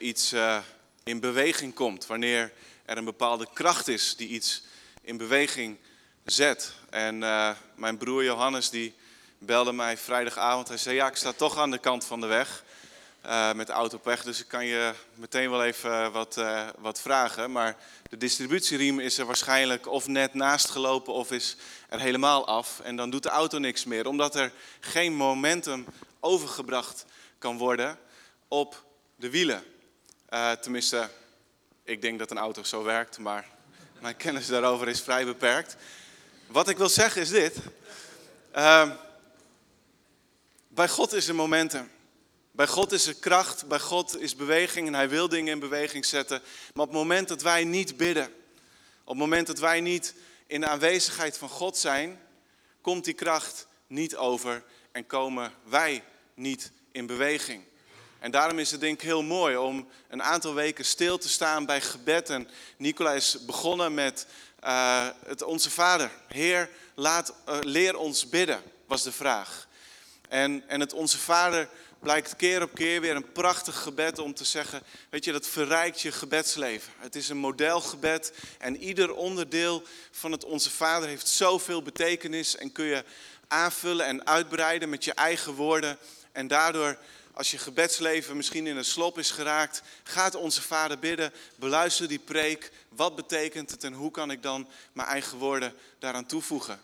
iets uh, in beweging komt, wanneer er een bepaalde kracht is die iets in beweging zet. En uh, mijn broer Johannes die belde mij vrijdagavond. Hij zei: Ja, ik sta toch aan de kant van de weg uh, met de auto op weg, dus ik kan je meteen wel even wat, wat vragen. Maar de distributieriem is er waarschijnlijk of net naast gelopen of is er helemaal af. En dan doet de auto niks meer, omdat er geen momentum overgebracht kan worden op de wielen. Uh, tenminste, ik denk dat een auto zo werkt, maar mijn kennis daarover is vrij beperkt. Wat ik wil zeggen is dit. Uh, bij God is er momentum. Bij God is er kracht, bij God is beweging en Hij wil dingen in beweging zetten. Maar op het moment dat wij niet bidden, op het moment dat wij niet in de aanwezigheid van God zijn, komt die kracht niet over en komen wij niet in beweging. En daarom is het denk ik heel mooi om een aantal weken stil te staan bij gebed. En Nicola is begonnen met uh, het Onze Vader. Heer, laat, uh, leer ons bidden, was de vraag. En, en het Onze Vader blijkt keer op keer weer een prachtig gebed om te zeggen, weet je, dat verrijkt je gebedsleven. Het is een modelgebed en ieder onderdeel van het Onze Vader heeft zoveel betekenis en kun je aanvullen en uitbreiden met je eigen woorden. En daardoor als je gebedsleven misschien in een slop is geraakt, gaat onze Vader bidden, beluister die preek. Wat betekent het en hoe kan ik dan mijn eigen woorden daaraan toevoegen?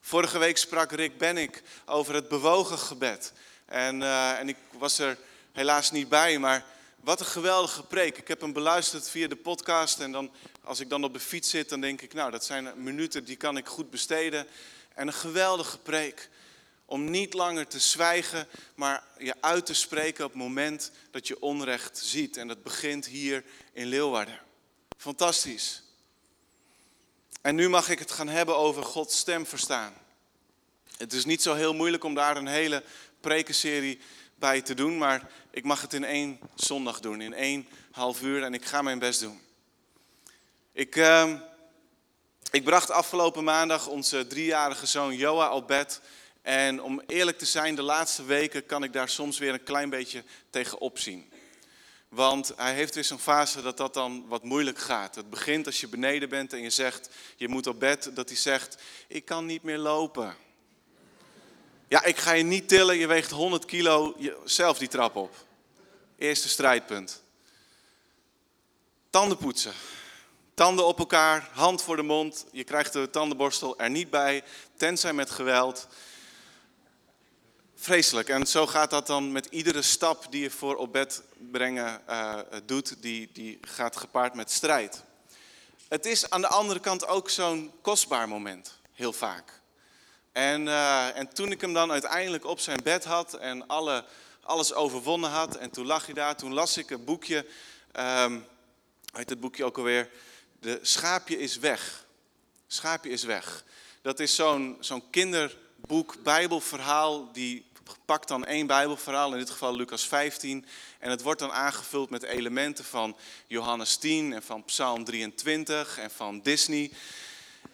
Vorige week sprak Rick Bennick over het bewogen gebed. En, uh, en ik was er helaas niet bij, maar wat een geweldige preek. Ik heb hem beluisterd via de podcast en dan, als ik dan op de fiets zit, dan denk ik, nou dat zijn minuten die kan ik goed besteden. En een geweldige preek. Om niet langer te zwijgen, maar je uit te spreken op het moment dat je onrecht ziet. En dat begint hier in Leeuwarden. Fantastisch. En nu mag ik het gaan hebben over Gods stem verstaan. Het is niet zo heel moeilijk om daar een hele prekenserie bij te doen, maar ik mag het in één zondag doen, in één half uur en ik ga mijn best doen. Ik, uh, ik bracht afgelopen maandag onze driejarige zoon Joa op bed en om eerlijk te zijn, de laatste weken kan ik daar soms weer een klein beetje tegen opzien. Want hij heeft weer zo'n fase dat dat dan wat moeilijk gaat. Het begint als je beneden bent en je zegt, je moet op bed, dat hij zegt, ik kan niet meer lopen. Ja, ik ga je niet tillen, je weegt 100 kilo, zelf die trap op. Eerste strijdpunt. Tanden poetsen. Tanden op elkaar, hand voor de mond. Je krijgt de tandenborstel er niet bij, tenzij met geweld. Vreselijk. En zo gaat dat dan met iedere stap die je voor op bed brengen uh, doet, die, die gaat gepaard met strijd. Het is aan de andere kant ook zo'n kostbaar moment, heel vaak. En, uh, en toen ik hem dan uiteindelijk op zijn bed had en alle, alles overwonnen had, en toen lag hij daar, toen las ik een boekje, um, heet het boekje ook alweer, De Schaapje is weg. Schaapje is weg. Dat is zo'n zo'n kinderboek, bijbelverhaal, die pakt dan één Bijbelverhaal, in dit geval Lucas 15. En het wordt dan aangevuld met elementen van Johannes 10 en van Psalm 23 en van Disney.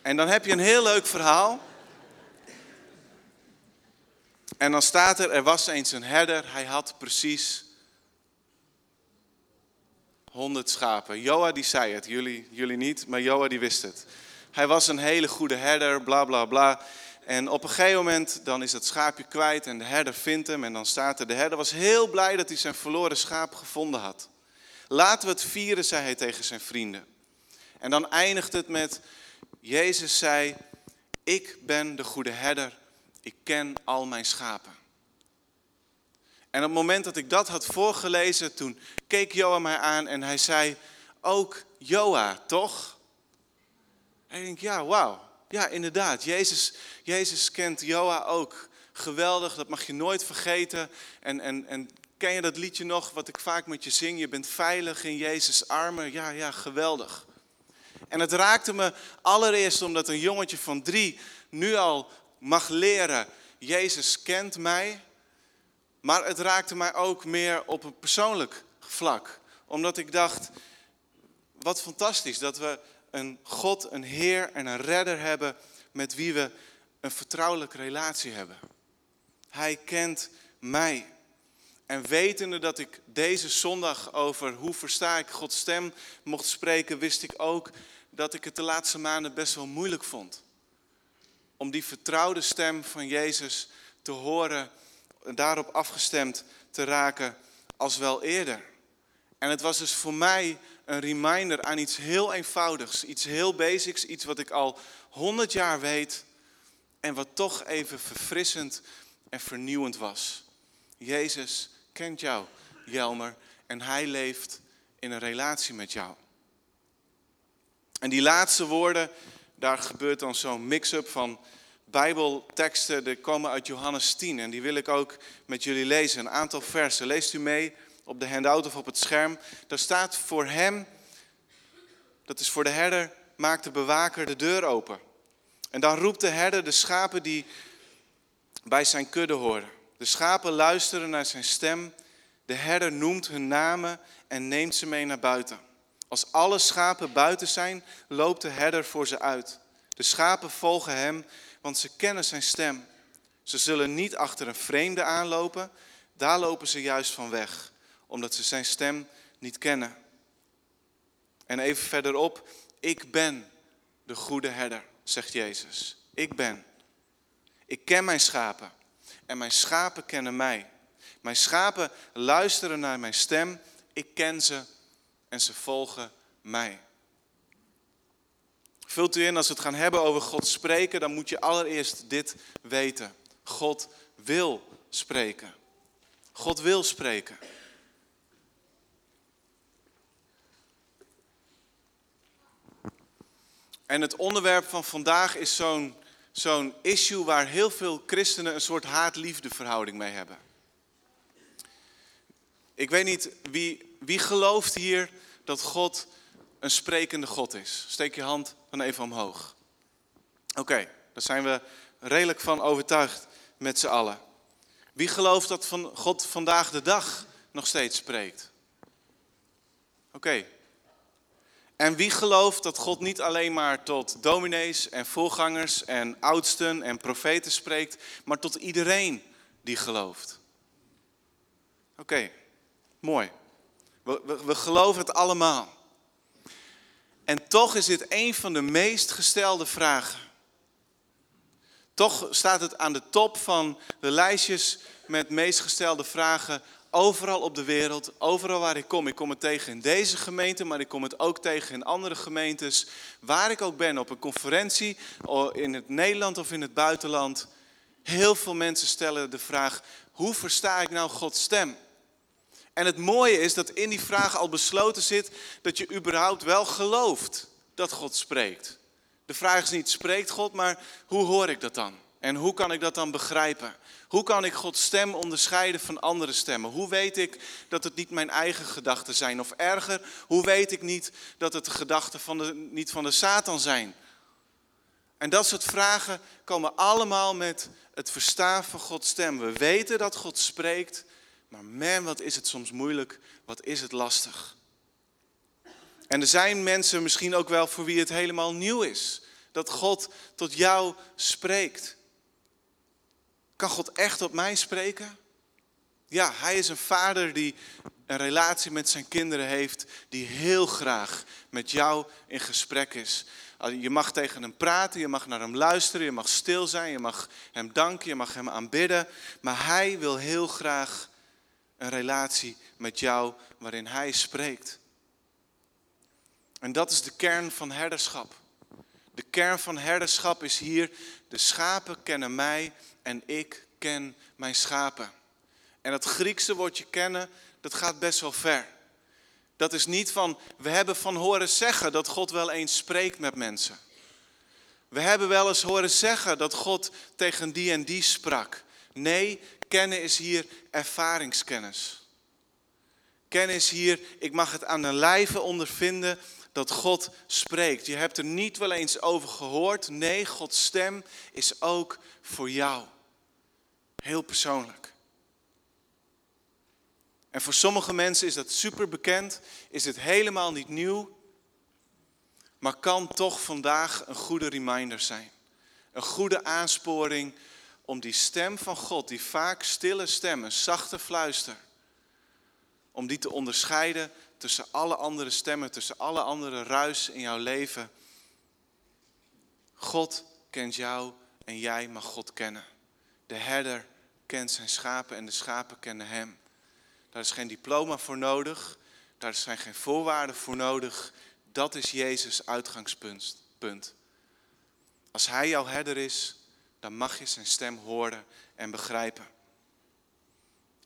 En dan heb je een heel leuk verhaal. En dan staat er, er was eens een herder, hij had precies 100 schapen. Joa die zei het, jullie, jullie niet, maar Joa die wist het. Hij was een hele goede herder, bla bla bla. En op een gegeven moment dan is dat schaapje kwijt en de herder vindt hem. En dan staat er, de herder was heel blij dat hij zijn verloren schaap gevonden had. Laten we het vieren, zei hij tegen zijn vrienden. En dan eindigt het met, Jezus zei, ik ben de goede herder, ik ken al mijn schapen. En op het moment dat ik dat had voorgelezen, toen keek Joa mij aan en hij zei, ook Joa, toch? En ik denk, ja, wauw. Ja, inderdaad. Jezus, Jezus kent Joa ook. Geweldig, dat mag je nooit vergeten. En, en, en ken je dat liedje nog, wat ik vaak met je zing? Je bent veilig in Jezus' armen. Ja, ja, geweldig. En het raakte me allereerst omdat een jongetje van drie nu al mag leren, Jezus kent mij. Maar het raakte mij ook meer op een persoonlijk vlak. Omdat ik dacht, wat fantastisch dat we een God, een Heer en een Redder hebben met wie we een vertrouwelijke relatie hebben. Hij kent mij. En wetende dat ik deze zondag over hoe versta ik Gods stem mocht spreken, wist ik ook dat ik het de laatste maanden best wel moeilijk vond. Om die vertrouwde stem van Jezus te horen en daarop afgestemd te raken als wel eerder. En het was dus voor mij een reminder aan iets heel eenvoudigs, iets heel basics, iets wat ik al honderd jaar weet en wat toch even verfrissend en vernieuwend was. Jezus kent jou, Jelmer, en hij leeft in een relatie met jou. En die laatste woorden, daar gebeurt dan zo'n mix-up van Bijbelteksten, die komen uit Johannes 10 en die wil ik ook met jullie lezen. Een aantal versen. Leest u mee op de handout of op het scherm. Daar staat voor hem, dat is voor de herder, maakt de bewaker de deur open. En dan roept de herder de schapen die bij zijn kudde horen. De schapen luisteren naar zijn stem. De herder noemt hun namen en neemt ze mee naar buiten. Als alle schapen buiten zijn, loopt de herder voor ze uit. De schapen volgen hem, want ze kennen zijn stem. Ze zullen niet achter een vreemde aanlopen, daar lopen ze juist van weg, omdat ze zijn stem niet kennen. En even verderop, ik ben de goede herder, zegt Jezus. Ik ben. Ik ken mijn schapen en mijn schapen kennen mij. Mijn schapen luisteren naar mijn stem, ik ken ze en ze volgen mij. Vult u in, als we het gaan hebben over God spreken, dan moet je allereerst dit weten. God wil spreken. God wil spreken. En het onderwerp van vandaag is zo'n zo'n issue waar heel veel christenen een soort haat-liefde verhouding mee hebben. Ik weet niet, wie, wie gelooft hier dat God een sprekende God is? Steek je hand dan even omhoog. Oké, daar zijn we redelijk van overtuigd met z'n allen. Wie gelooft dat van God vandaag de dag nog steeds spreekt? Oké. En wie gelooft dat God niet alleen maar tot dominees en voorgangers en oudsten en profeten spreekt, maar tot iedereen die gelooft? Oké, mooi. We, we, we geloven het allemaal. En toch is dit een van de meest gestelde vragen. Toch staat het aan de top van de lijstjes met meest gestelde vragen overal op de wereld, overal waar ik kom. Ik kom het tegen in deze gemeente, maar ik kom het ook tegen in andere gemeentes. Waar ik ook ben, op een conferentie, in het Nederland of in het buitenland. Heel veel mensen stellen de vraag, hoe versta ik nou Gods stem? En het mooie is dat in die vraag al besloten zit dat je überhaupt wel gelooft dat God spreekt. De vraag is niet, spreekt God, maar hoe hoor ik dat dan? En hoe kan ik dat dan begrijpen? Hoe kan ik Gods stem onderscheiden van andere stemmen? Hoe weet ik dat het niet mijn eigen gedachten zijn? Of erger, hoe weet ik niet dat het de gedachten van de, niet van de Satan zijn? En dat soort vragen komen allemaal met het verstaan van Gods stem. We weten dat God spreekt, maar man, wat is het soms moeilijk, wat is het lastig. En er zijn mensen misschien ook wel voor wie het helemaal nieuw is. Dat God tot jou spreekt. Kan God echt op mij spreken? Ja, hij is een vader die een relatie met zijn kinderen heeft, die heel graag met jou in gesprek is. Je mag tegen hem praten, je mag naar hem luisteren, je mag stil zijn, je mag hem danken, je mag hem aanbidden. Maar hij wil heel graag een relatie met jou waarin hij spreekt. En dat is de kern van herderschap. De kern van herderschap is hier, de schapen kennen mij en ik ken mijn schapen. En dat Griekse woordje kennen, dat gaat best wel ver. Dat is niet van, we hebben van horen zeggen dat God wel eens spreekt met mensen. We hebben wel eens horen zeggen dat God tegen die en die sprak. Nee, kennen is hier ervaringskennis. Kennis hier, ik mag het aan de lijve ondervinden dat God spreekt. Je hebt er niet wel eens over gehoord. Nee, Gods stem is ook voor jou. Heel persoonlijk. En voor sommige mensen is dat super bekend, is het helemaal niet nieuw, maar kan toch vandaag een goede reminder zijn. Een goede aansporing om die stem van God, die vaak stille stem, een zachte fluister, om die te onderscheiden tussen alle andere stemmen, tussen alle andere ruis in jouw leven. God kent jou en jij mag God kennen. De herder kent zijn schapen en de schapen kennen hem. Daar is geen diploma voor nodig, daar zijn geen voorwaarden voor nodig. Dat is Jezus' uitgangspunt. Als Hij jouw herder is, dan mag je zijn stem horen en begrijpen.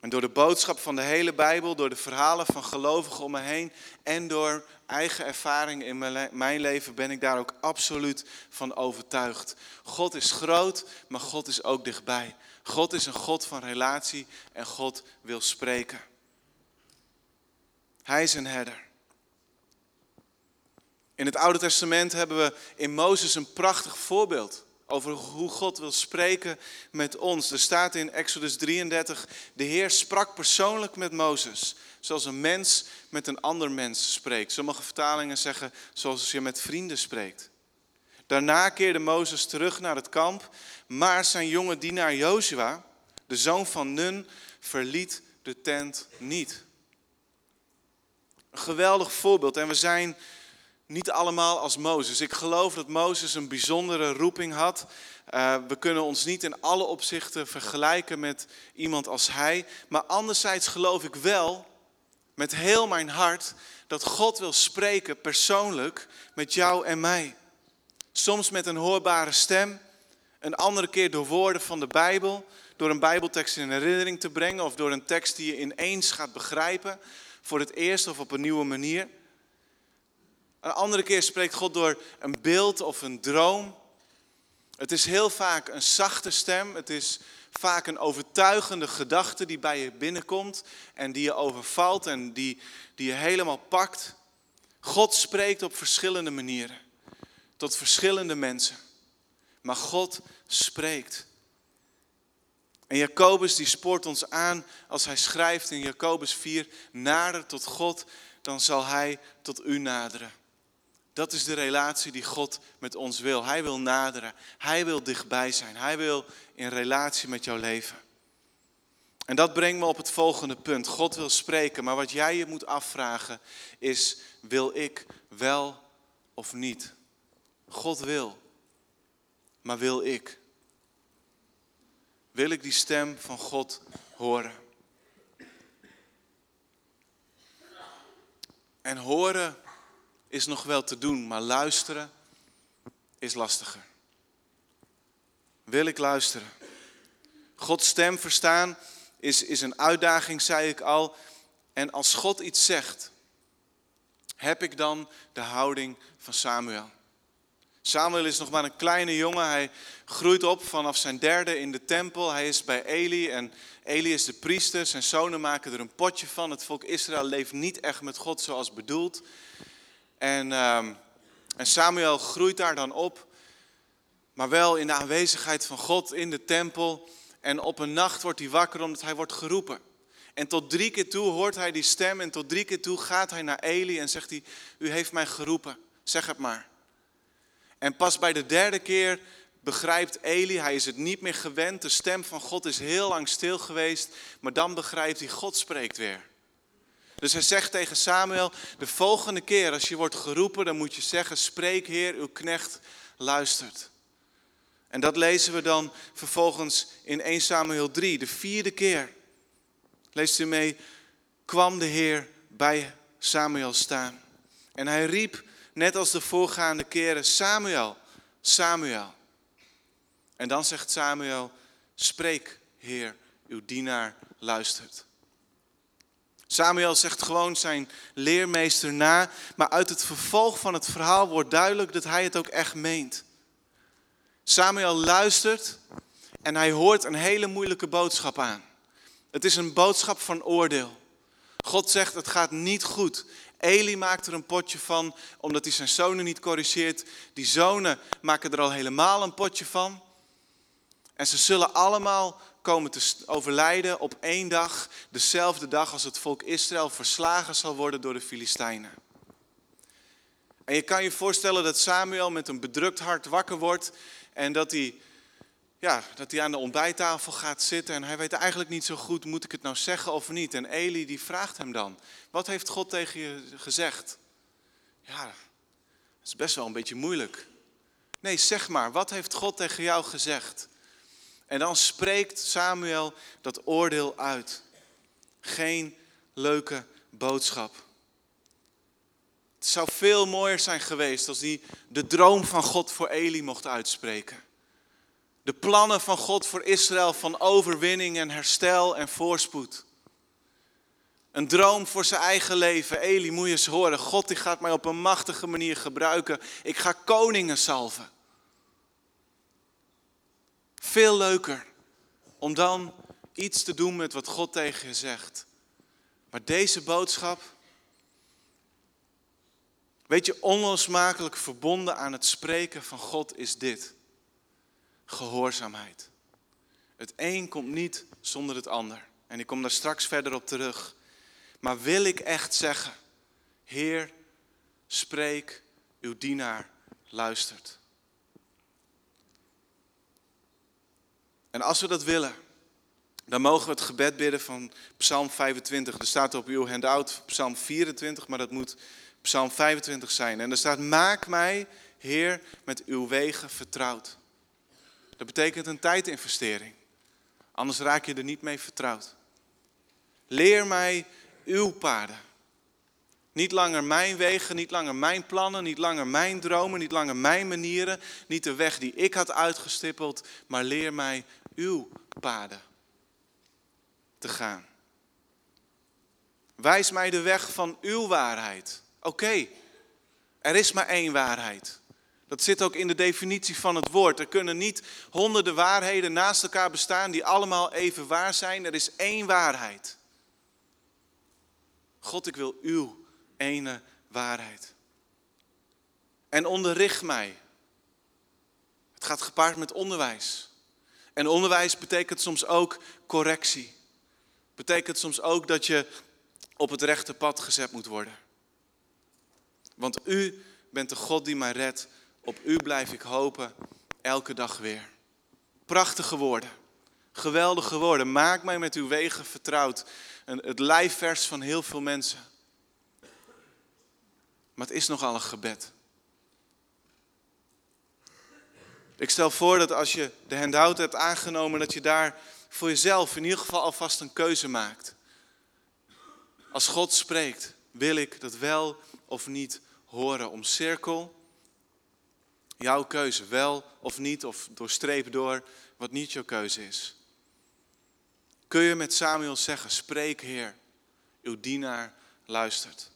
En door de boodschap van de hele Bijbel, door de verhalen van gelovigen om me heen en door eigen ervaring in mijn leven ben ik daar ook absoluut van overtuigd. God is groot, maar God is ook dichtbij. God is een God van relatie en God wil spreken. Hij is een herder. In het Oude Testament hebben we in Mozes een prachtig voorbeeld over hoe God wil spreken met ons. Er staat in Exodus 33, de Heer sprak persoonlijk met Mozes, zoals een mens met een ander mens spreekt. Sommige vertalingen zeggen zoals je met vrienden spreekt. Daarna keerde Mozes terug naar het kamp, maar zijn jonge dienaar Joshua, de zoon van Nun, verliet de tent niet. Geweldig voorbeeld en we zijn niet allemaal als Mozes. Ik geloof dat Mozes een bijzondere roeping had. Uh, we kunnen ons niet in alle opzichten vergelijken met iemand als hij. Maar anderzijds geloof ik wel met heel mijn hart dat God wil spreken persoonlijk met jou en mij. Soms met een hoorbare stem, een andere keer door woorden van de Bijbel, door een Bijbeltekst in herinnering te brengen of door een tekst die je ineens gaat begrijpen voor het eerst of op een nieuwe manier. Een andere keer spreekt God door een beeld of een droom. Het is heel vaak een zachte stem. Het is vaak een overtuigende gedachte die bij je binnenkomt en die je overvalt en die, die je helemaal pakt. God spreekt op verschillende manieren, tot verschillende mensen. Maar God spreekt. En Jacobus die spoort ons aan als hij schrijft in Jacobus 4, nader tot God, dan zal hij tot u naderen. Dat is de relatie die God met ons wil. Hij wil naderen. Hij wil dichtbij zijn. Hij wil in relatie met jouw leven. En dat brengt me op het volgende punt. God wil spreken, maar wat jij je moet afvragen is, wil ik wel of niet? God wil, maar wil ik? Wil ik die stem van God horen? En horen is nog wel te doen, maar luisteren is lastiger. Wil ik luisteren? Gods stem verstaan is, is een uitdaging, zei ik al. En als God iets zegt, heb ik dan de houding van Samuel. Samuel is nog maar een kleine jongen. Hij groeit op vanaf zijn derde in de tempel. Hij is bij Eli en Eli is de priester. Zijn zonen maken er een potje van. Het volk Israël leeft niet echt met God zoals bedoeld. En, um, en Samuel groeit daar dan op, maar wel in de aanwezigheid van God in de tempel. En op een nacht wordt hij wakker omdat hij wordt geroepen. En tot drie keer toe hoort hij die stem en tot drie keer toe gaat hij naar Eli en zegt hij, u heeft mij geroepen, zeg het maar. En pas bij de derde keer begrijpt Eli, hij is het niet meer gewend, de stem van God is heel lang stil geweest, maar dan begrijpt hij, God spreekt weer. Dus hij zegt tegen Samuel, de volgende keer als je wordt geroepen, dan moet je zeggen, spreek Heer, uw knecht luistert. En dat lezen we dan vervolgens in 1 Samuel 3, de vierde keer. Leest u mee, kwam de Heer bij Samuel staan. En hij riep, net als de voorgaande keren, Samuel, Samuel. En dan zegt Samuel, spreek Heer, uw dienaar luistert. Samuel zegt gewoon zijn leermeester na, maar uit het vervolg van het verhaal wordt duidelijk dat hij het ook echt meent. Samuel luistert en hij hoort een hele moeilijke boodschap aan. Het is een boodschap van oordeel. God zegt het gaat niet goed. Eli maakt er een potje van omdat hij zijn zonen niet corrigeert. Die zonen maken er al helemaal een potje van. En ze zullen allemaal komen te overlijden op één dag, dezelfde dag als het volk Israël verslagen zal worden door de Filistijnen. En je kan je voorstellen dat Samuel met een bedrukt hart wakker wordt en dat hij ja, dat hij aan de ontbijttafel gaat zitten en hij weet eigenlijk niet zo goed, moet ik het nou zeggen of niet? En Eli die vraagt hem dan, wat heeft God tegen je gezegd? Ja, dat is best wel een beetje moeilijk. Nee, zeg maar, wat heeft God tegen jou gezegd? En dan spreekt Samuel dat oordeel uit. Geen leuke boodschap. Het zou veel mooier zijn geweest als hij de droom van God voor Eli mocht uitspreken. De plannen van God voor Israël van overwinning en herstel en voorspoed. Een droom voor zijn eigen leven. Eli, moet je eens horen. God die gaat mij op een machtige manier gebruiken. Ik ga koningen salven. Veel leuker om dan iets te doen met wat God tegen je zegt. Maar deze boodschap, weet je, onlosmakelijk verbonden aan het spreken van God is dit. Gehoorzaamheid. Het een komt niet zonder het ander. En ik kom daar straks verder op terug. Maar wil ik echt zeggen, Heer, spreek, uw dienaar luistert. En als we dat willen, dan mogen we het gebed bidden van Psalm 25. Er staat op uw handout Psalm 24, maar dat moet Psalm 25 zijn. En er staat, maak mij, Heer, met uw wegen vertrouwd. Dat betekent een tijdinvestering. Anders raak je er niet mee vertrouwd. Leer mij uw paden. Niet langer mijn wegen, niet langer mijn plannen, niet langer mijn dromen, niet langer mijn manieren, niet de weg die ik had uitgestippeld, maar leer mij uw paden te gaan. Wijs mij de weg van uw waarheid. Oké, er is maar één waarheid. Dat zit ook in de definitie van het woord. Er kunnen niet honderden waarheden naast elkaar bestaan die allemaal even waar zijn. Er is één waarheid. God, ik wil uw ene waarheid. En onderricht mij. Het gaat gepaard met onderwijs. En onderwijs betekent soms ook correctie. Betekent soms ook dat je op het rechte pad gezet moet worden. Want u bent de God die mij redt. Op u blijf ik hopen, elke dag weer. Prachtige woorden. Geweldige woorden. Maak mij met uw wegen vertrouwd. Het lijfvers van heel veel mensen. Maar het is nogal een gebed. Ik stel voor dat als je de handout hebt aangenomen, dat je daar voor jezelf in ieder geval alvast een keuze maakt. Als God spreekt, wil ik dat wel of niet horen. Om cirkel jouw keuze, wel of niet, of doorstreep door wat niet jouw keuze is. Kun je met Samuel zeggen, spreek Heer, uw dienaar luistert.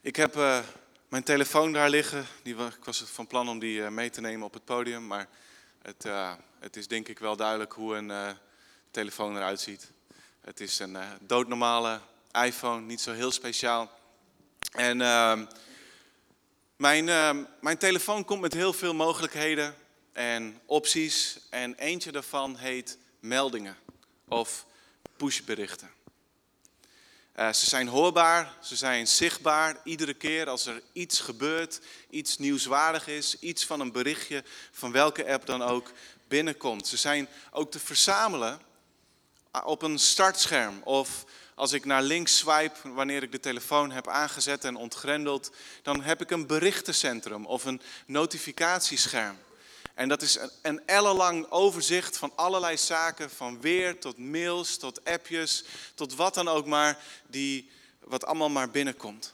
Ik heb uh, mijn telefoon daar liggen. Die, ik was van plan om die uh, mee te nemen op het podium. Maar het, uh, het is denk ik wel duidelijk hoe een telefoon eruit ziet. Het is een doodnormale iPhone, niet zo heel speciaal. En ehm, mijn, ehm, mijn telefoon komt met heel veel mogelijkheden en opties. En eentje daarvan heet meldingen of pushberichten. Uh, ze zijn hoorbaar, ze zijn zichtbaar. Iedere keer als er iets gebeurt, iets nieuwswaardig is, iets van een berichtje, van welke app dan ook, binnenkomt. Ze zijn ook te verzamelen op een startscherm of als ik naar links swipe wanneer ik de telefoon heb aangezet en ontgrendeld, dan heb ik een berichtencentrum of een notificatiescherm. En dat is een ellenlang overzicht van allerlei zaken, van weer tot mails, tot appjes, tot wat dan ook maar, die, wat allemaal maar binnenkomt.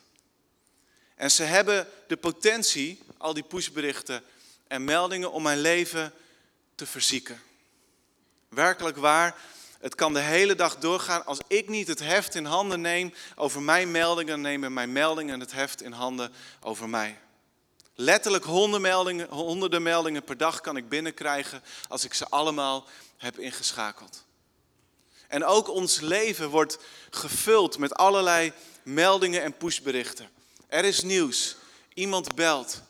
En ze hebben de potentie, al die pushberichten en meldingen, om mijn leven te verzieken. Werkelijk waar, het kan de hele dag doorgaan. Als ik niet het heft in handen neem over mijn meldingen, nemen mijn meldingen het heft in handen over mij. Letterlijk honderden meldingen, honderden meldingen per dag kan ik binnenkrijgen als ik ze allemaal heb ingeschakeld. En ook ons leven wordt gevuld met allerlei meldingen en pushberichten. Er is nieuws. Iemand belt.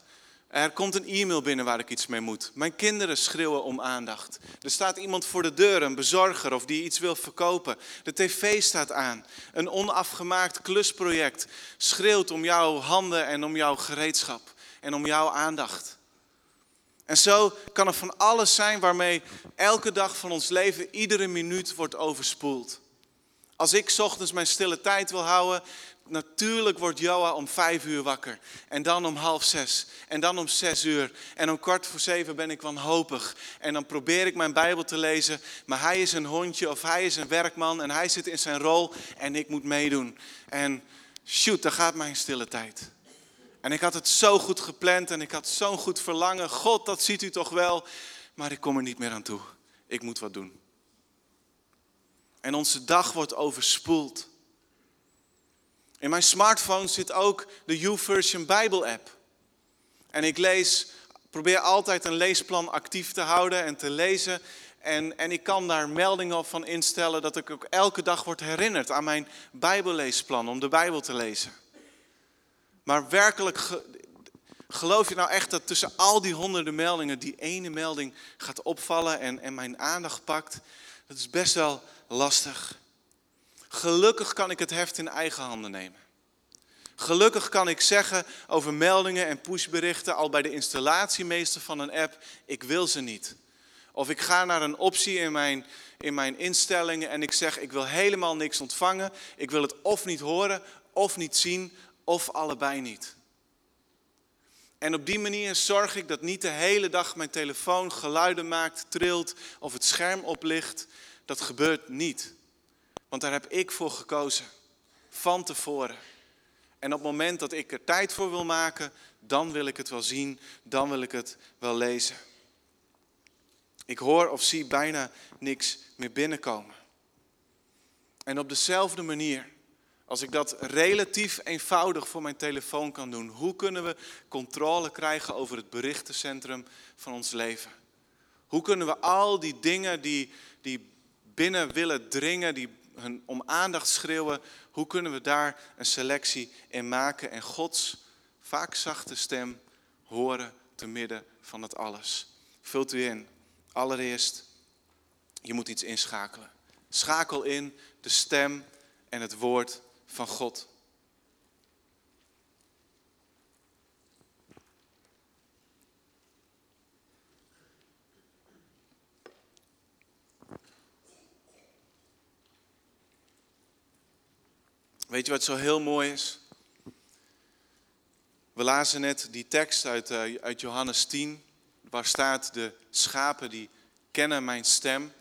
Er komt een e-mail binnen waar ik iets mee moet. Mijn kinderen schreeuwen om aandacht. Er staat iemand voor de deur, een bezorger of die iets wil verkopen. De tv staat aan. Een onafgemaakt klusproject schreeuwt om jouw handen en om jouw gereedschap en om jouw aandacht. En zo kan er van alles zijn waarmee elke dag van ons leven, iedere minuut wordt overspoeld. Als ik ochtends mijn stille tijd wil houden, natuurlijk wordt Joa om vijf uur wakker. En dan om half zes. En dan om zes uur. En om kwart voor zeven ben ik wanhopig. En dan probeer ik mijn Bijbel te lezen. Maar hij is een hondje of hij is een werkman. En hij zit in zijn rol. En ik moet meedoen. En shoot, daar gaat mijn stille tijd. En ik had het zo goed gepland. En ik had zo'n goed verlangen. God, dat ziet u toch wel. Maar ik kom er niet meer aan toe. Ik moet wat doen. En onze dag wordt overspoeld. In mijn smartphone zit ook de YouVersion Bijbel app. En ik lees, probeer altijd een leesplan actief te houden en te lezen. En, en ik kan daar meldingen van instellen dat ik ook elke dag word herinnerd aan mijn Bijbelleesplan om de Bijbel te lezen. Maar werkelijk, geloof je nou echt dat tussen al die honderden meldingen die ene melding gaat opvallen en, en mijn aandacht pakt? Dat is best wel lastig. Gelukkig kan ik het heft in eigen handen nemen. Gelukkig kan ik zeggen over meldingen en pushberichten al bij de installatiemeester van een app, ik wil ze niet. Of ik ga naar een optie in mijn, in mijn instellingen en ik zeg, ik wil helemaal niks ontvangen. Ik wil het of niet horen, of niet zien, of allebei niet. En op die manier zorg ik dat niet de hele dag mijn telefoon geluiden maakt, trilt of het scherm oplicht. Dat gebeurt niet. Want daar heb ik voor gekozen. Van tevoren. En op het moment dat ik er tijd voor wil maken, dan wil ik het wel zien, dan wil ik het wel lezen. Ik hoor of zie bijna niks meer binnenkomen. En op dezelfde manier, als ik dat relatief eenvoudig voor mijn telefoon kan doen, hoe kunnen we controle krijgen over het berichtencentrum van ons leven? Hoe kunnen we al die dingen die, die binnen willen dringen, die hun om aandacht schreeuwen, hoe kunnen we daar een selectie in maken en Gods vaak zachte stem horen te midden van het alles. Vult u in. Allereerst, je moet iets inschakelen. Schakel in de stem en het woord van God. Weet je wat zo heel mooi is? We lazen net die tekst uit, uh, uit Johannes 10, waar staat de schapen die kennen mijn stem.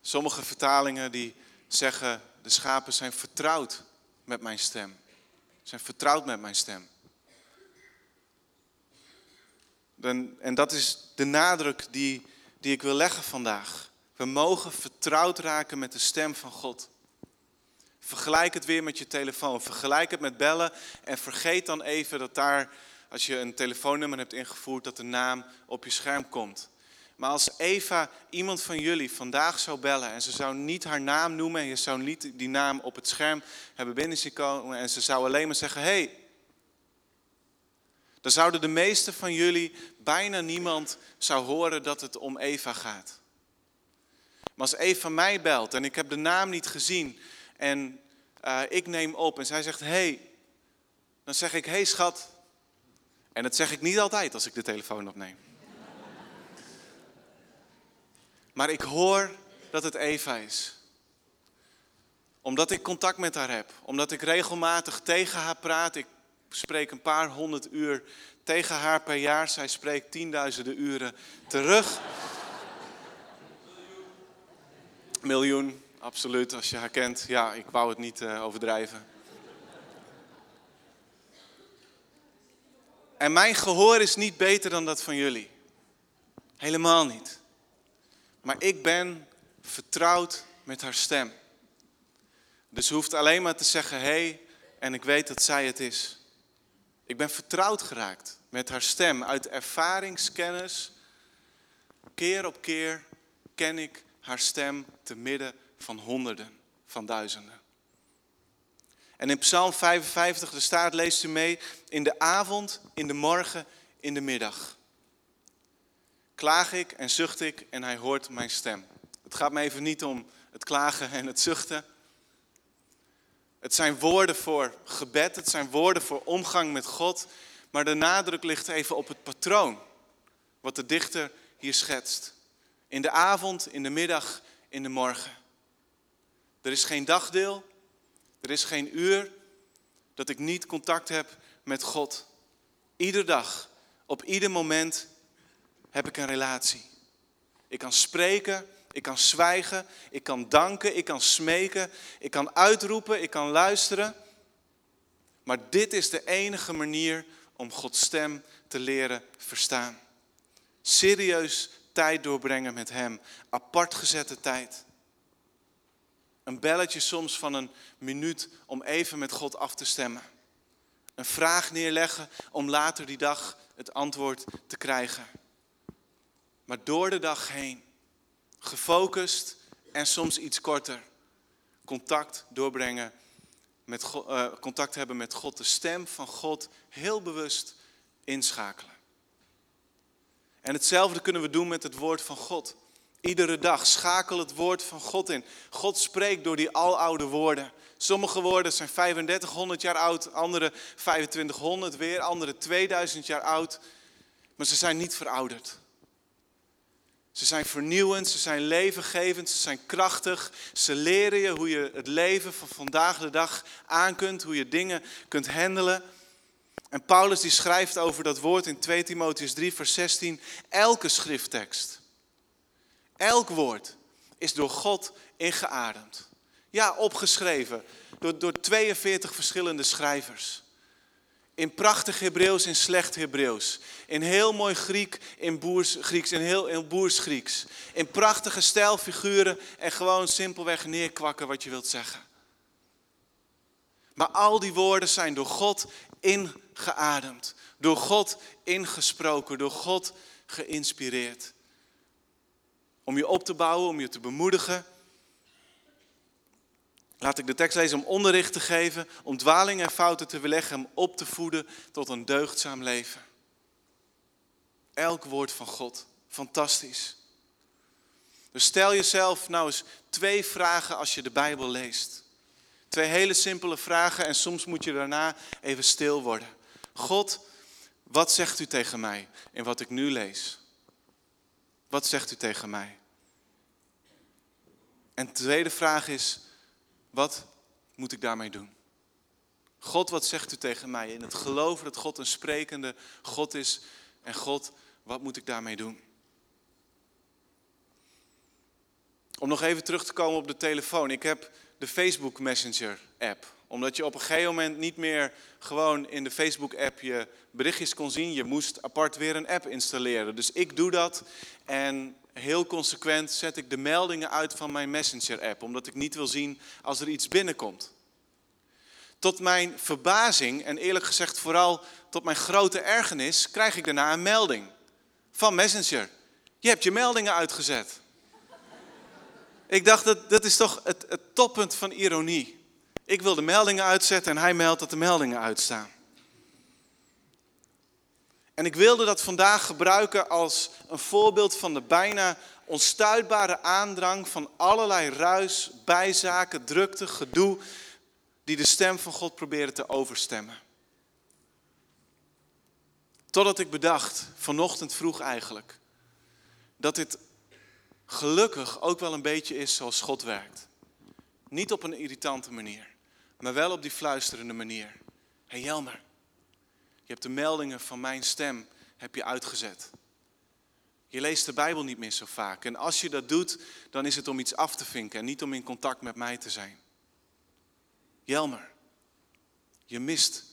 Sommige vertalingen die zeggen de schapen zijn vertrouwd met mijn stem. Zijn vertrouwd met mijn stem. En, en dat is de nadruk die, die ik wil leggen vandaag. We mogen vertrouwd raken met de stem van God. Vergelijk het weer met je telefoon. Vergelijk het met bellen. En vergeet dan even dat daar, als je een telefoonnummer hebt ingevoerd, dat de naam op je scherm komt. Maar als Eva iemand van jullie vandaag zou bellen en ze zou niet haar naam noemen en je zou niet die naam op het scherm hebben binnengekomen en ze zou alleen maar zeggen, hey, dan zouden de meeste van jullie, bijna niemand, zou horen dat het om Eva gaat. Maar als Eva mij belt en ik heb de naam niet gezien en uh, ik neem op en zij zegt hey, dan zeg ik hey schat. En dat zeg ik niet altijd als ik de telefoon opneem. Maar ik hoor dat het Eva is. Omdat ik contact met haar heb. Omdat ik regelmatig tegen haar praat. Ik spreek een paar honderd uur tegen haar per jaar. Zij spreekt tienduizenden uren terug. Miljoen absoluut, als je haar kent. Ja, ik wou het niet uh, overdrijven. En mijn gehoor is niet beter dan dat van jullie. Helemaal niet. Maar ik ben vertrouwd met haar stem. Dus ze hoeft alleen maar te zeggen hey en ik weet dat zij het is. Ik ben vertrouwd geraakt met haar stem. Uit ervaringskennis, keer op keer ken ik haar stem te midden van honderden, van duizenden. En in Psalm 55, de staat leest u mee, in de avond, in de morgen, in de middag. Klaag ik en zucht ik en hij hoort mijn stem. Het gaat me even niet om het klagen en het zuchten. Het zijn woorden voor gebed, het zijn woorden voor omgang met God, maar de nadruk ligt even op het patroon wat de dichter hier schetst. In de avond, in de middag, in de morgen. Er is geen dagdeel, er is geen uur dat ik niet contact heb met God. Iedere dag, op ieder moment heb ik een relatie. Ik kan spreken, ik kan zwijgen, ik kan danken, ik kan smeken, ik kan uitroepen, ik kan luisteren. Maar dit is de enige manier om Gods stem te leren verstaan. Serieus tijd doorbrengen met Hem, apart gezette tijd. Een belletje soms van een minuut om even met God af te stemmen. Een vraag neerleggen om later die dag het antwoord te krijgen. Maar door de dag heen, gefocust en soms iets korter, contact doorbrengen, met uh, contact hebben met God, de stem van God heel bewust inschakelen. En hetzelfde kunnen we doen met het woord van God. Iedere dag schakel het woord van God in. God spreekt door die aloude woorden. Sommige woorden zijn 3500 jaar oud, andere 2500 weer, andere 2000 jaar oud. Maar ze zijn niet verouderd. Ze zijn vernieuwend, ze zijn levengevend, ze zijn krachtig. Ze leren je hoe je het leven van vandaag de dag aan kunt, hoe je dingen kunt handelen. En Paulus die schrijft over dat woord in 2 Timotheus 3, vers 16. Elke schrifttekst, elk woord is door God ingeademd. Ja, opgeschreven door, door 42 verschillende schrijvers. In prachtig Hebreeuws, in slecht Hebreeuws. In heel mooi Griek, in boers Grieks, in heel in boers Grieks. In prachtige stijlfiguren en gewoon simpelweg neerkwakken wat je wilt zeggen. Maar al die woorden zijn door God ingeademd. Door God ingesproken, door God geïnspireerd. Om je op te bouwen, om je te bemoedigen. Laat ik de tekst lezen om onderricht te geven, om dwalingen en fouten te weerleggen, om op te voeden tot een deugdzaam leven. Elk woord van God, fantastisch. Dus stel jezelf nou eens twee vragen als je de Bijbel leest. Twee hele simpele vragen en soms moet je daarna even stil worden. God, wat zegt u tegen mij in wat ik nu lees? Wat zegt u tegen mij? En de tweede vraag is, wat moet ik daarmee doen? God, wat zegt u tegen mij? In het geloven dat God een sprekende God is. En God, wat moet ik daarmee doen? Om nog even terug te komen op de telefoon. Ik heb de Facebook Messenger app. Omdat je op een gegeven moment niet meer gewoon in de Facebook app je berichtjes kon zien. Je moest apart weer een app installeren. Dus ik doe dat en heel consequent zet ik de meldingen uit van mijn Messenger app. Omdat ik niet wil zien als er iets binnenkomt. Tot mijn verbazing en eerlijk gezegd vooral tot mijn grote ergernis krijg ik daarna een melding van Messenger. Je hebt je meldingen uitgezet. Ik dacht, dat, dat is toch het, het toppunt van ironie. Ik wil de meldingen uitzetten en hij meldt dat de meldingen uitstaan. En ik wilde dat vandaag gebruiken als een voorbeeld van de bijna onstuitbare aandrang van allerlei ruis, bijzaken, drukte, gedoe, die de stem van God proberen te overstemmen. Totdat ik bedacht, vanochtend vroeg eigenlijk, dat dit gelukkig ook wel een beetje is zoals God werkt. Niet op een irritante manier, maar wel op die fluisterende manier. Hé hey Jelmer, je hebt de meldingen van mijn stem heb je uitgezet. Je leest de Bijbel niet meer zo vaak. En als je dat doet, dan is het om iets af te vinken en niet om in contact met mij te zijn. Jelmer, je mist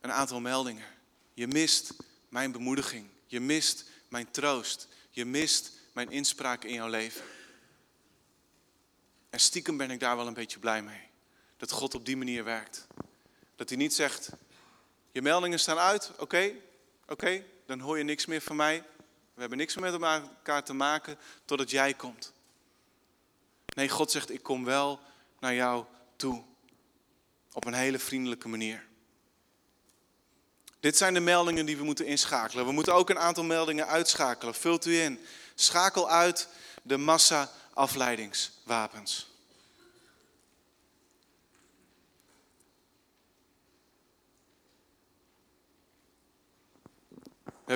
een aantal meldingen. Je mist mijn bemoediging. Je mist mijn troost. Je mist mijn inspraak in jouw leven. En stiekem ben ik daar wel een beetje blij mee. Dat God op die manier werkt. Dat hij niet zegt, je meldingen staan uit, oké, oké, dan hoor je niks meer van mij. We hebben niks meer met elkaar te maken totdat jij komt. Nee, God zegt, ik kom wel naar jou toe. Op een hele vriendelijke manier. Dit zijn de meldingen die we moeten inschakelen. We moeten ook een aantal meldingen uitschakelen. Vult u in. Schakel uit de massa-afleidingswapens. We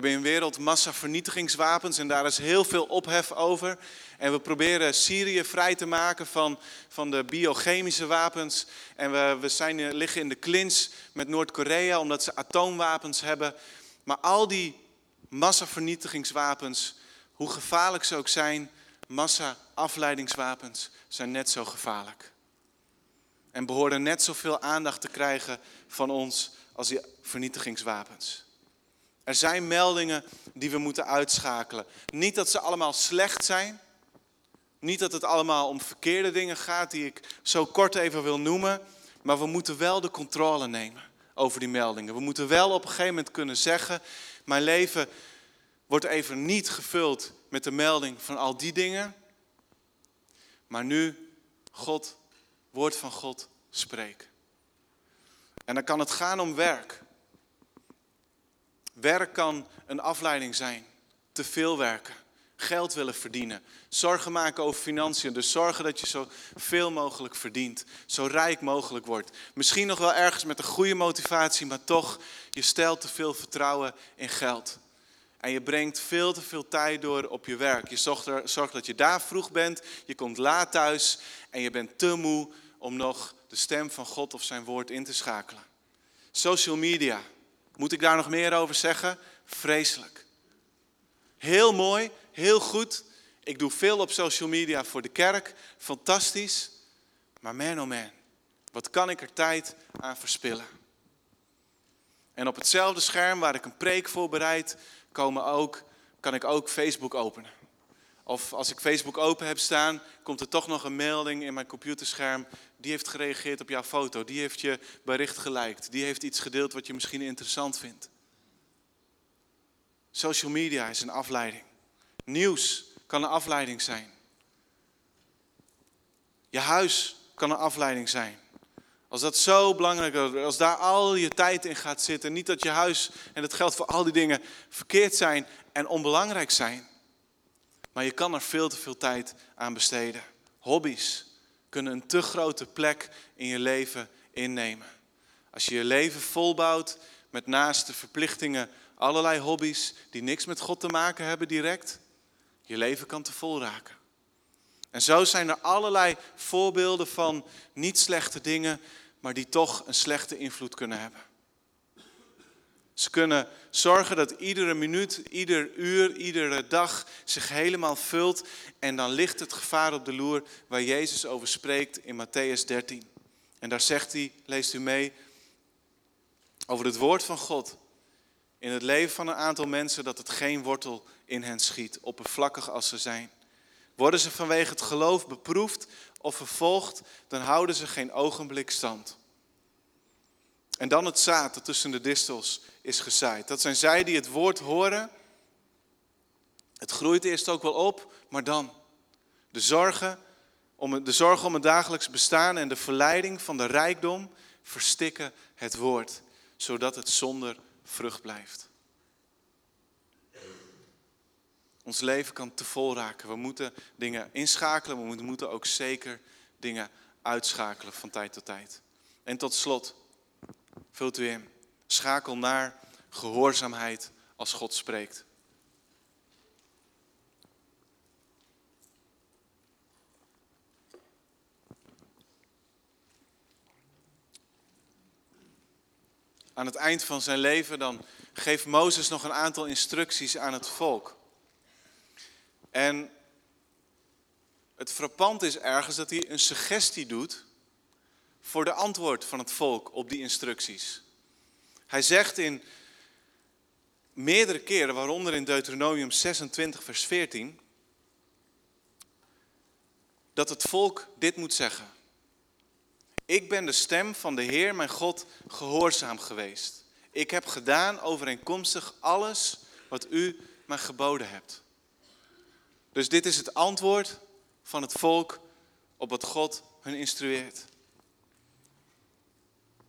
hebben in wereld massa-vernietigingswapens en daar is heel veel ophef over. En we proberen Syrië vrij te maken van, van de biochemische wapens. En we, we zijn, liggen in de klins met Noord-Korea omdat ze atoomwapens hebben. Maar al die massavernietigingswapens, hoe gevaarlijk ze ook zijn, massa-afleidingswapens zijn net zo gevaarlijk. En behoren net zoveel aandacht te krijgen van ons als die vernietigingswapens. Er zijn meldingen die we moeten uitschakelen. Niet dat ze allemaal slecht zijn. Niet dat het allemaal om verkeerde dingen gaat die ik zo kort even wil noemen. Maar we moeten wel de controle nemen over die meldingen. We moeten wel op een gegeven moment kunnen zeggen: Mijn leven wordt even niet gevuld met de melding van al die dingen. Maar nu God, woord van God, spreek. En dan kan het gaan om werk. Werk kan een afleiding zijn. Te veel werken. Geld willen verdienen. Zorgen maken over financiën. Dus zorgen dat je zo veel mogelijk verdient. Zo rijk mogelijk wordt. Misschien nog wel ergens met een goede motivatie, maar toch, je stelt te veel vertrouwen in geld. En je brengt veel te veel tijd door op je werk. Je zorgt, er, zorgt dat je daar vroeg bent. Je komt laat thuis. En je bent te moe om nog de stem van God of zijn woord in te schakelen. Social media. Moet ik daar nog meer over zeggen? Vreselijk. Heel mooi, heel goed. Ik doe veel op social media voor de kerk. Fantastisch. Maar man oh man, wat kan ik er tijd aan verspillen? En op hetzelfde scherm waar ik een preek voorbereid, komen ook, kan ik ook Facebook openen. Of als ik Facebook open heb staan, komt er toch nog een melding in mijn computerscherm. Die heeft gereageerd op jouw foto. Die heeft je bericht geliked. Die heeft iets gedeeld wat je misschien interessant vindt. Social media is een afleiding. Nieuws kan een afleiding zijn. Je huis kan een afleiding zijn. Als dat zo belangrijk is, als daar al je tijd in gaat zitten, niet dat je huis, en dat geldt voor al die dingen, verkeerd zijn en onbelangrijk zijn. Maar je kan er veel te veel tijd aan besteden. Hobby's kunnen een te grote plek in je leven innemen. Als je je leven volbouwt met naast de verplichtingen allerlei hobby's die niks met God te maken hebben direct, je leven kan te vol raken. En zo zijn er allerlei voorbeelden van niet slechte dingen, maar die toch een slechte invloed kunnen hebben. Ze kunnen zorgen dat iedere minuut, ieder uur, iedere dag zich helemaal vult. En dan ligt het gevaar op de loer waar Jezus over spreekt in Matthäus 13. En daar zegt hij, leest u mee, over het woord van God in het leven van een aantal mensen dat het geen wortel in hen schiet, oppervlakkig als ze zijn. Worden ze vanwege het geloof beproefd of vervolgd, dan houden ze geen ogenblik stand. En dan het zaad dat tussen de distels is gezaaid. Dat zijn zij die het woord horen. Het groeit eerst ook wel op, maar dan de zorgen om, de zorgen om het dagelijks bestaan en de verleiding van de rijkdom verstikken het woord, zodat het zonder vrucht blijft. Ons leven kan te vol raken. We moeten dingen inschakelen, maar we moeten ook zeker dingen uitschakelen van tijd tot tijd. En tot slot, vult u in. Schakel naar gehoorzaamheid als God spreekt. Aan het eind van zijn leven dan geeft Mozes nog een aantal instructies aan het volk. En het frappant is ergens dat hij een suggestie doet voor de antwoord van het volk op die instructies. Hij zegt in meerdere keren, waaronder in Deuteronomium 26, vers 14, dat het volk dit moet zeggen. Ik ben de stem van de Heer, mijn God, gehoorzaam geweest. Ik heb gedaan overeenkomstig alles wat u mij geboden hebt. Dus dit is het antwoord van het volk op wat God hun instrueert.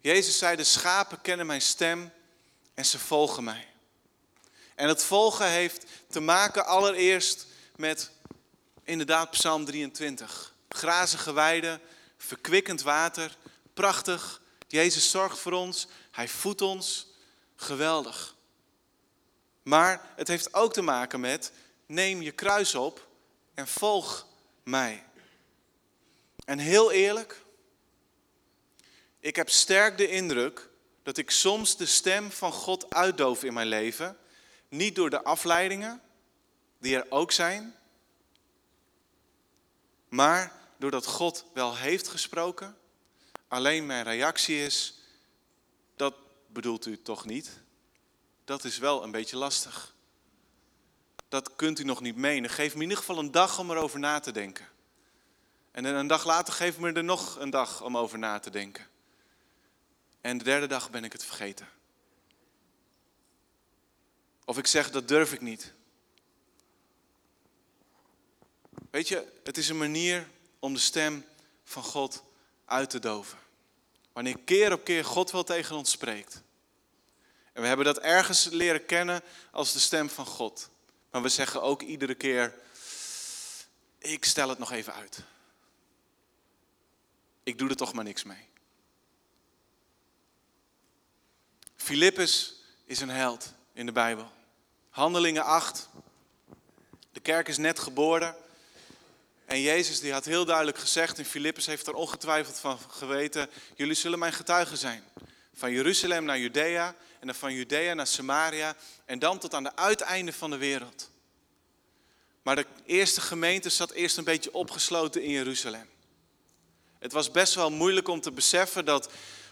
Jezus zei, de schapen kennen mijn stem en ze volgen mij. En het volgen heeft te maken allereerst met inderdaad Psalm 23. Grazige weiden, verkwikkend water, prachtig. Jezus zorgt voor ons, hij voedt ons, geweldig. Maar het heeft ook te maken met neem je kruis op en volg mij. En heel eerlijk, ik heb sterk de indruk dat ik soms de stem van God uitdoof in mijn leven. Niet door de afleidingen, die er ook zijn, maar doordat God wel heeft gesproken. Alleen mijn reactie is, dat bedoelt u toch niet? Dat is wel een beetje lastig. Dat kunt u nog niet menen. Geef me in ieder geval een dag om erover na te denken. En een dag later geef me er nog een dag om over na te denken. En de derde dag ben ik het vergeten. Of ik zeg, dat durf ik niet. Weet je, het is een manier om de stem van God uit te doven. Wanneer keer op keer God wel tegen ons spreekt. En we hebben dat ergens leren kennen als de stem van God. Maar we zeggen ook iedere keer, ik stel het nog even uit. Ik doe er toch maar niks mee. Filippus is een held in de Bijbel. Handelingen 8. De kerk is net geboren. En Jezus die had heel duidelijk gezegd, en Filippus heeft er ongetwijfeld van geweten, jullie zullen mijn getuigen zijn. Van Jeruzalem naar Judea en dan van Judea naar Samaria en dan tot aan de uiteinde van de wereld. Maar de eerste gemeente zat eerst een beetje opgesloten in Jeruzalem. Het was best wel moeilijk om te beseffen dat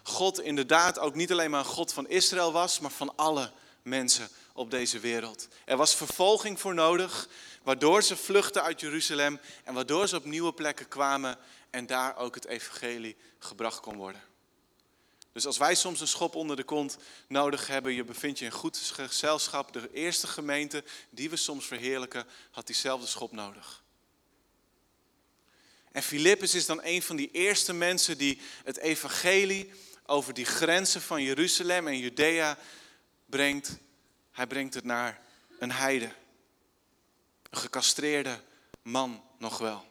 God inderdaad ook niet alleen maar een God van Israël was, maar van alle mensen op deze wereld. Er was vervolging voor nodig, waardoor ze vluchtten uit Jeruzalem en waardoor ze op nieuwe plekken kwamen en daar ook het evangelie gebracht kon worden. Dus als wij soms een schop onder de kont nodig hebben, je bevindt je in goed gezelschap, de eerste gemeente die we soms verheerlijken, had diezelfde schop nodig. En Filippus is dan een van die eerste mensen die het evangelie over die grenzen van Jeruzalem en Judea brengt. Hij brengt het naar een heide. Een gecastreerde man nog wel.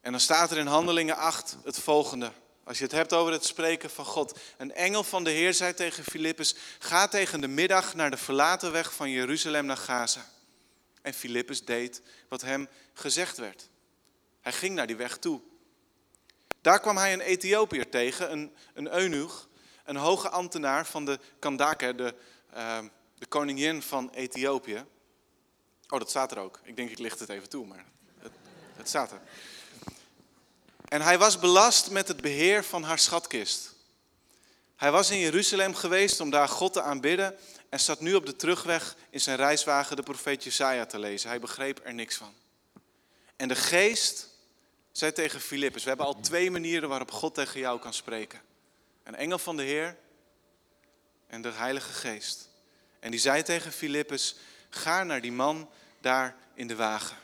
En dan staat er in Handelingen 8 het volgende. Als je het hebt over het spreken van God. Een engel van de Heer zei tegen Filippus: Ga tegen de middag naar de verlaten weg van Jeruzalem naar Gaza. En Filippus deed wat hem gezegd werd. Hij ging naar die weg toe. Daar kwam hij een Ethiopiër tegen, een, een eunuch, een hoge ambtenaar van de Kandake, de, uh, de koningin van Ethiopië. Oh, dat staat er ook. Ik denk ik licht het even toe, maar het, het staat er. En hij was belast met het beheer van haar schatkist. Hij was in Jeruzalem geweest om daar God te aanbidden en zat nu op de terugweg in zijn reiswagen de profeet Jesaja te lezen. Hij begreep er niks van. En de geest zei tegen Filippus, we hebben al twee manieren waarop God tegen jou kan spreken. Een engel van de Heer en de Heilige Geest. En die zei tegen Filippus, ga naar die man daar in de wagen.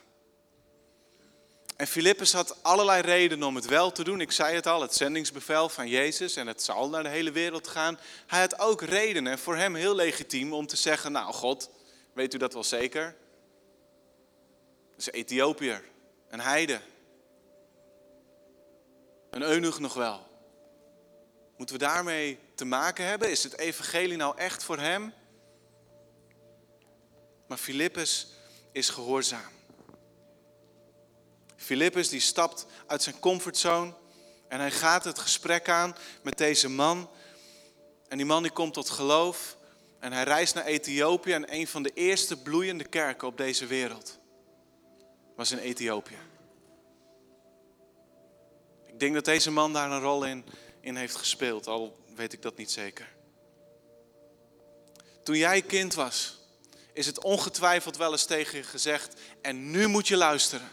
En Filippus had allerlei redenen om het wel te doen. Ik zei het al, het zendingsbevel van Jezus en het zal naar de hele wereld gaan. Hij had ook redenen, voor hem heel legitiem, om te zeggen, nou God, weet u dat wel zeker? Dat is Ethiopiër, een heide. Een eunuch nog wel. Moeten we daarmee te maken hebben? Is het evangelie nou echt voor hem? Maar Filippus is gehoorzaam. Filippus die stapt uit zijn comfortzone en hij gaat het gesprek aan met deze man. En die man die komt tot geloof en hij reist naar Ethiopië en een van de eerste bloeiende kerken op deze wereld was in Ethiopië. Ik denk dat deze man daar een rol in, in heeft gespeeld, al weet ik dat niet zeker. Toen jij kind was, is het ongetwijfeld wel eens tegen je gezegd en nu moet je luisteren.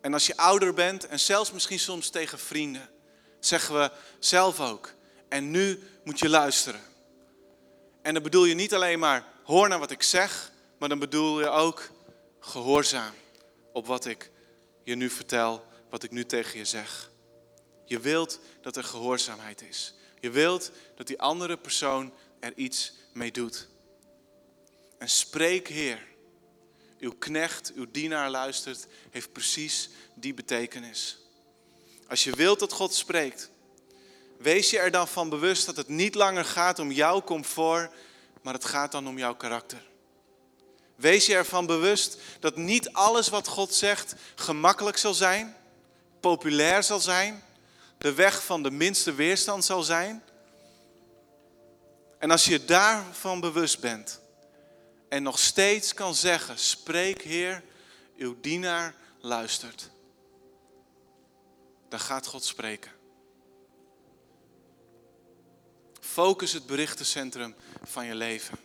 En als je ouder bent en zelfs misschien soms tegen vrienden, zeggen we zelf ook. En nu moet je luisteren. En dan bedoel je niet alleen maar hoor naar wat ik zeg, maar dan bedoel je ook gehoorzaam op wat ik je nu vertel, wat ik nu tegen je zeg. Je wilt dat er gehoorzaamheid is. Je wilt dat die andere persoon er iets mee doet. En spreek, Heer. Uw knecht, uw dienaar luistert, heeft precies die betekenis. Als je wilt dat God spreekt, wees je er dan van bewust dat het niet langer gaat om jouw comfort, maar het gaat dan om jouw karakter. Wees je ervan bewust dat niet alles wat God zegt gemakkelijk zal zijn, populair zal zijn, de weg van de minste weerstand zal zijn. En als je daarvan bewust bent en nog steeds kan zeggen, spreek Heer, uw dienaar luistert, dan gaat God spreken. Focus het berichtencentrum van je leven.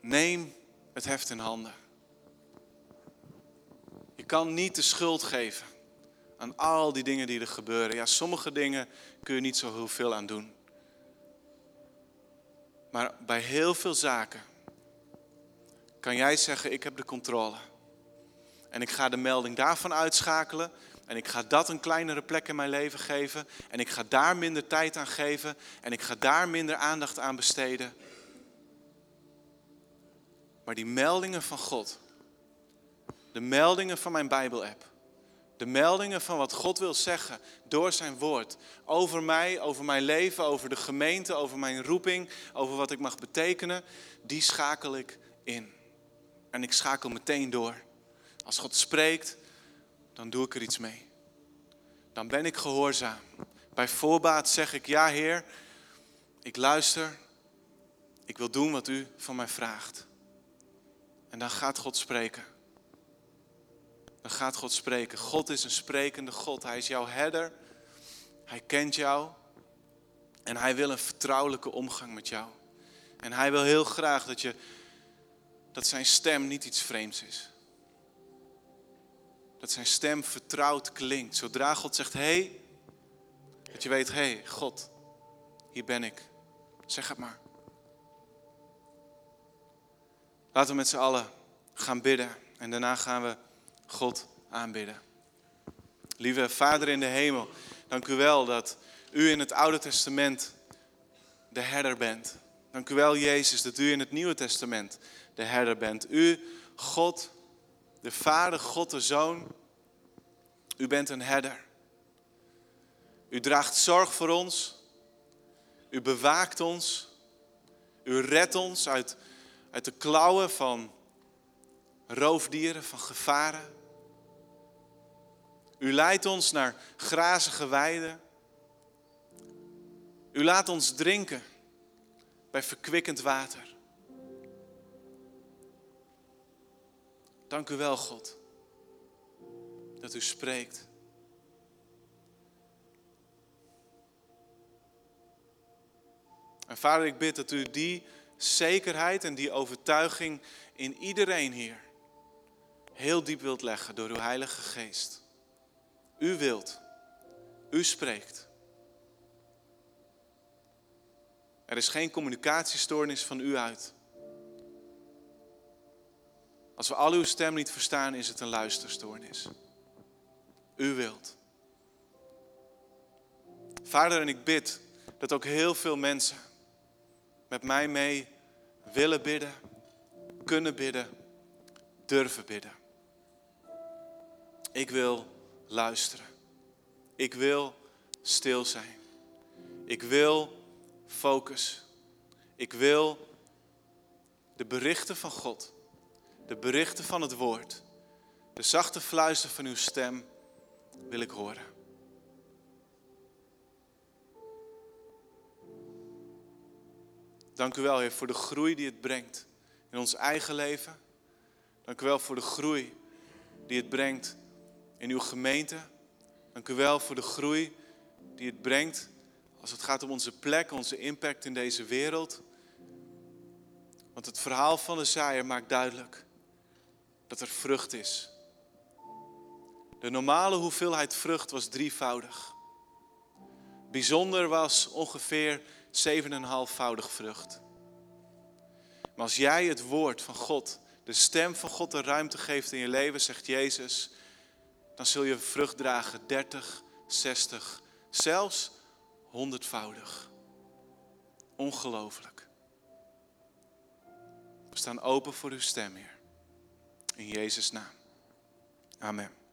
Neem het heft in handen. Je kan niet de schuld geven aan al die dingen die er gebeuren. Ja, sommige dingen kun je niet zo heel veel aan doen. Maar bij heel veel zaken kan jij zeggen: Ik heb de controle. En ik ga de melding daarvan uitschakelen. En ik ga dat een kleinere plek in mijn leven geven. En ik ga daar minder tijd aan geven. En ik ga daar minder aandacht aan besteden. Maar die meldingen van God, de meldingen van mijn Bijbel-app, de meldingen van wat God wil zeggen door zijn woord over mij, over mijn leven, over de gemeente, over mijn roeping, over wat ik mag betekenen, die schakel ik in. En ik schakel meteen door. Als God spreekt, dan doe ik er iets mee. Dan ben ik gehoorzaam. Bij voorbaat zeg ik, ja Heer, ik luister, ik wil doen wat u van mij vraagt. En dan gaat God spreken. Dan gaat God spreken. God is een sprekende God. Hij is jouw herder. Hij kent jou. En hij wil een vertrouwelijke omgang met jou. En hij wil heel graag dat, je, dat zijn stem niet iets vreemds is. Dat zijn stem vertrouwd klinkt. Zodra God zegt, hé, hey, dat je weet, hé, hey, God, hier ben ik. Zeg het maar. Laten we met z'n allen gaan bidden en daarna gaan we God aanbidden. Lieve Vader in de hemel, dank u wel dat u in het Oude Testament de herder bent. Dank u wel, Jezus, dat u in het Nieuwe Testament de herder bent. U, God, de Vader, God de Zoon, u bent een herder. U draagt zorg voor ons. U bewaakt ons. U redt ons uit uit de klauwen van roofdieren, van gevaren. U leidt ons naar grazige weiden. U laat ons drinken bij verkwikkend water. Dank u wel, God, dat u spreekt. En vader, ik bid dat u die zekerheid en die overtuiging in iedereen hier heel diep wilt leggen door uw Heilige Geest. U wilt, u spreekt. Er is geen communicatiestoornis van u uit. Als we al uw stem niet verstaan, is het een luisterstoornis. U wilt. Vader, en ik bid dat ook heel veel mensen met mij mee willen bidden, kunnen bidden, durven bidden. Ik wil luisteren. Ik wil stil zijn. Ik wil focus. Ik wil de berichten van God, de berichten van het woord, de zachte fluister van uw stem wil ik horen. Dank u wel, Heer, voor de groei die het brengt in ons eigen leven. Dank u wel voor de groei die het brengt in uw gemeente. Dank u wel voor de groei die het brengt als het gaat om onze plek, onze impact in deze wereld. Want het verhaal van de zaaier maakt duidelijk dat er vrucht is. De normale hoeveelheid vrucht was drievoudig. Bijzonder was ongeveer zeven en een halfvoudig vrucht. Maar als jij het woord van God, de stem van God de ruimte geeft in je leven, zegt Jezus, dan zul je vrucht dragen 30, 60, Zelfs honderdvoudig. Ongelooflijk. We staan open voor uw stem, Heer. In Jezus' naam. Amen.